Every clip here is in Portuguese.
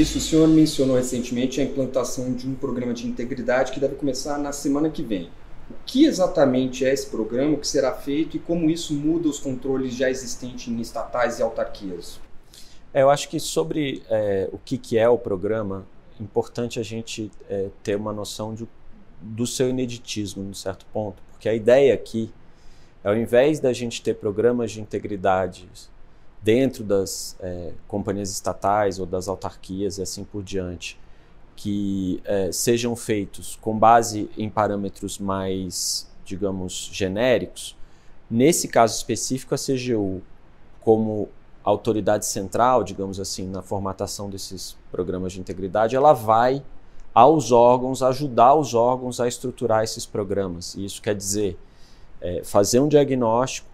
Vinícius, o senhor mencionou recentemente a implantação de um programa de integridade que deve começar na semana que vem. O que exatamente é esse programa, o que será feito e como isso muda os controles já existentes em estatais e autarquias? É, eu acho que sobre é, o que, que é o programa, é importante a gente é, ter uma noção de, do seu ineditismo, num certo ponto, porque a ideia aqui, ao invés da gente ter programas de integridade dentro das é, companhias estatais ou das autarquias e assim por diante, que é, sejam feitos com base em parâmetros mais, digamos, genéricos, nesse caso específico, a CGU, como autoridade central, digamos assim, na formatação desses programas de integridade, ela vai aos órgãos, ajudar os órgãos a estruturar esses programas. Isso quer dizer é, fazer um diagnóstico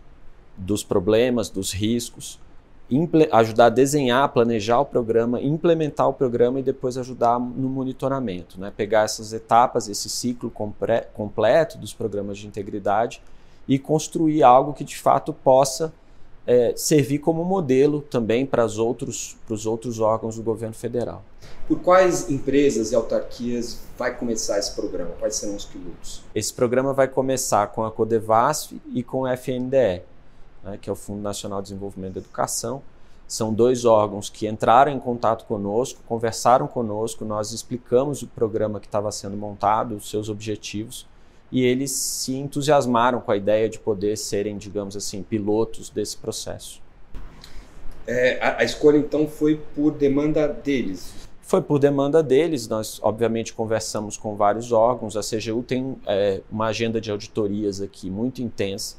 dos problemas, dos riscos, ajudar a desenhar, planejar o programa, implementar o programa e depois ajudar no monitoramento, né? pegar essas etapas, esse ciclo completo dos programas de integridade e construir algo que de fato possa é, servir como modelo também para os outros, outros órgãos do governo federal. Por quais empresas e autarquias vai começar esse programa? Quais serão os pilotos? Esse programa vai começar com a Codevasf e com a FNDE né, que é o Fundo Nacional de Desenvolvimento da Educação. São dois órgãos que entraram em contato conosco, conversaram conosco, nós explicamos o programa que estava sendo montado, os seus objetivos, e eles se entusiasmaram com a ideia de poder serem, digamos assim, pilotos desse processo. É, a, a escolha então foi por demanda deles? Foi por demanda deles. Nós, obviamente, conversamos com vários órgãos. A CGU tem é, uma agenda de auditorias aqui muito intensa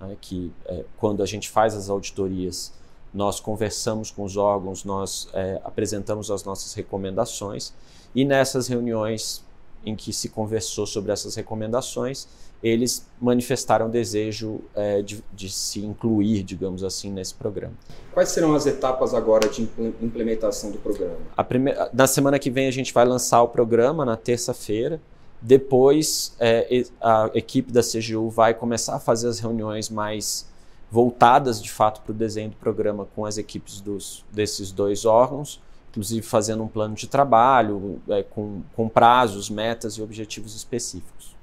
né, que é, quando a gente faz as auditorias, nós conversamos com os órgãos, nós é, apresentamos as nossas recomendações e nessas reuniões em que se conversou sobre essas recomendações, eles manifestaram desejo é, de, de, se incluir, digamos assim, nesse programa. Quais serão as etapas agora de implementação do programa? Primeira, na semana que vem a gente vai lançar o programa, na terça-feira. Depois, é, a equipe da CGU vai começar a fazer as reuniões mais voltadas, de fato, para o desenho do programa com as equipes dos, desses dois órgãos, inclusive fazendo um plano de trabalho é, com, com prazos, metas e objetivos específicos.